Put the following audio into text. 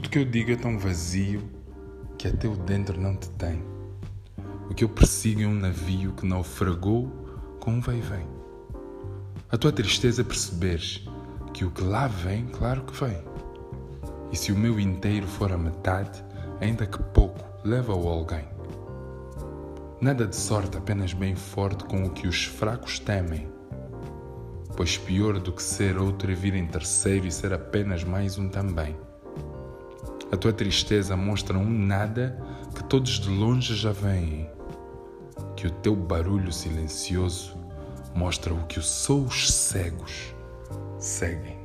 que eu digo é tão vazio que até o dentro não te tem. O que eu persigo é um navio que naufragou com um vai-vem. A tua tristeza é perceberes que o que lá vem, claro que vem. E se o meu inteiro for a metade, ainda que pouco, leva-o alguém. Nada de sorte, apenas bem forte com o que os fracos temem. Pois pior do que ser outro é vir em terceiro e ser apenas mais um também. A tua tristeza mostra um nada que todos de longe já veem. Que o teu barulho silencioso mostra o que os cegos seguem.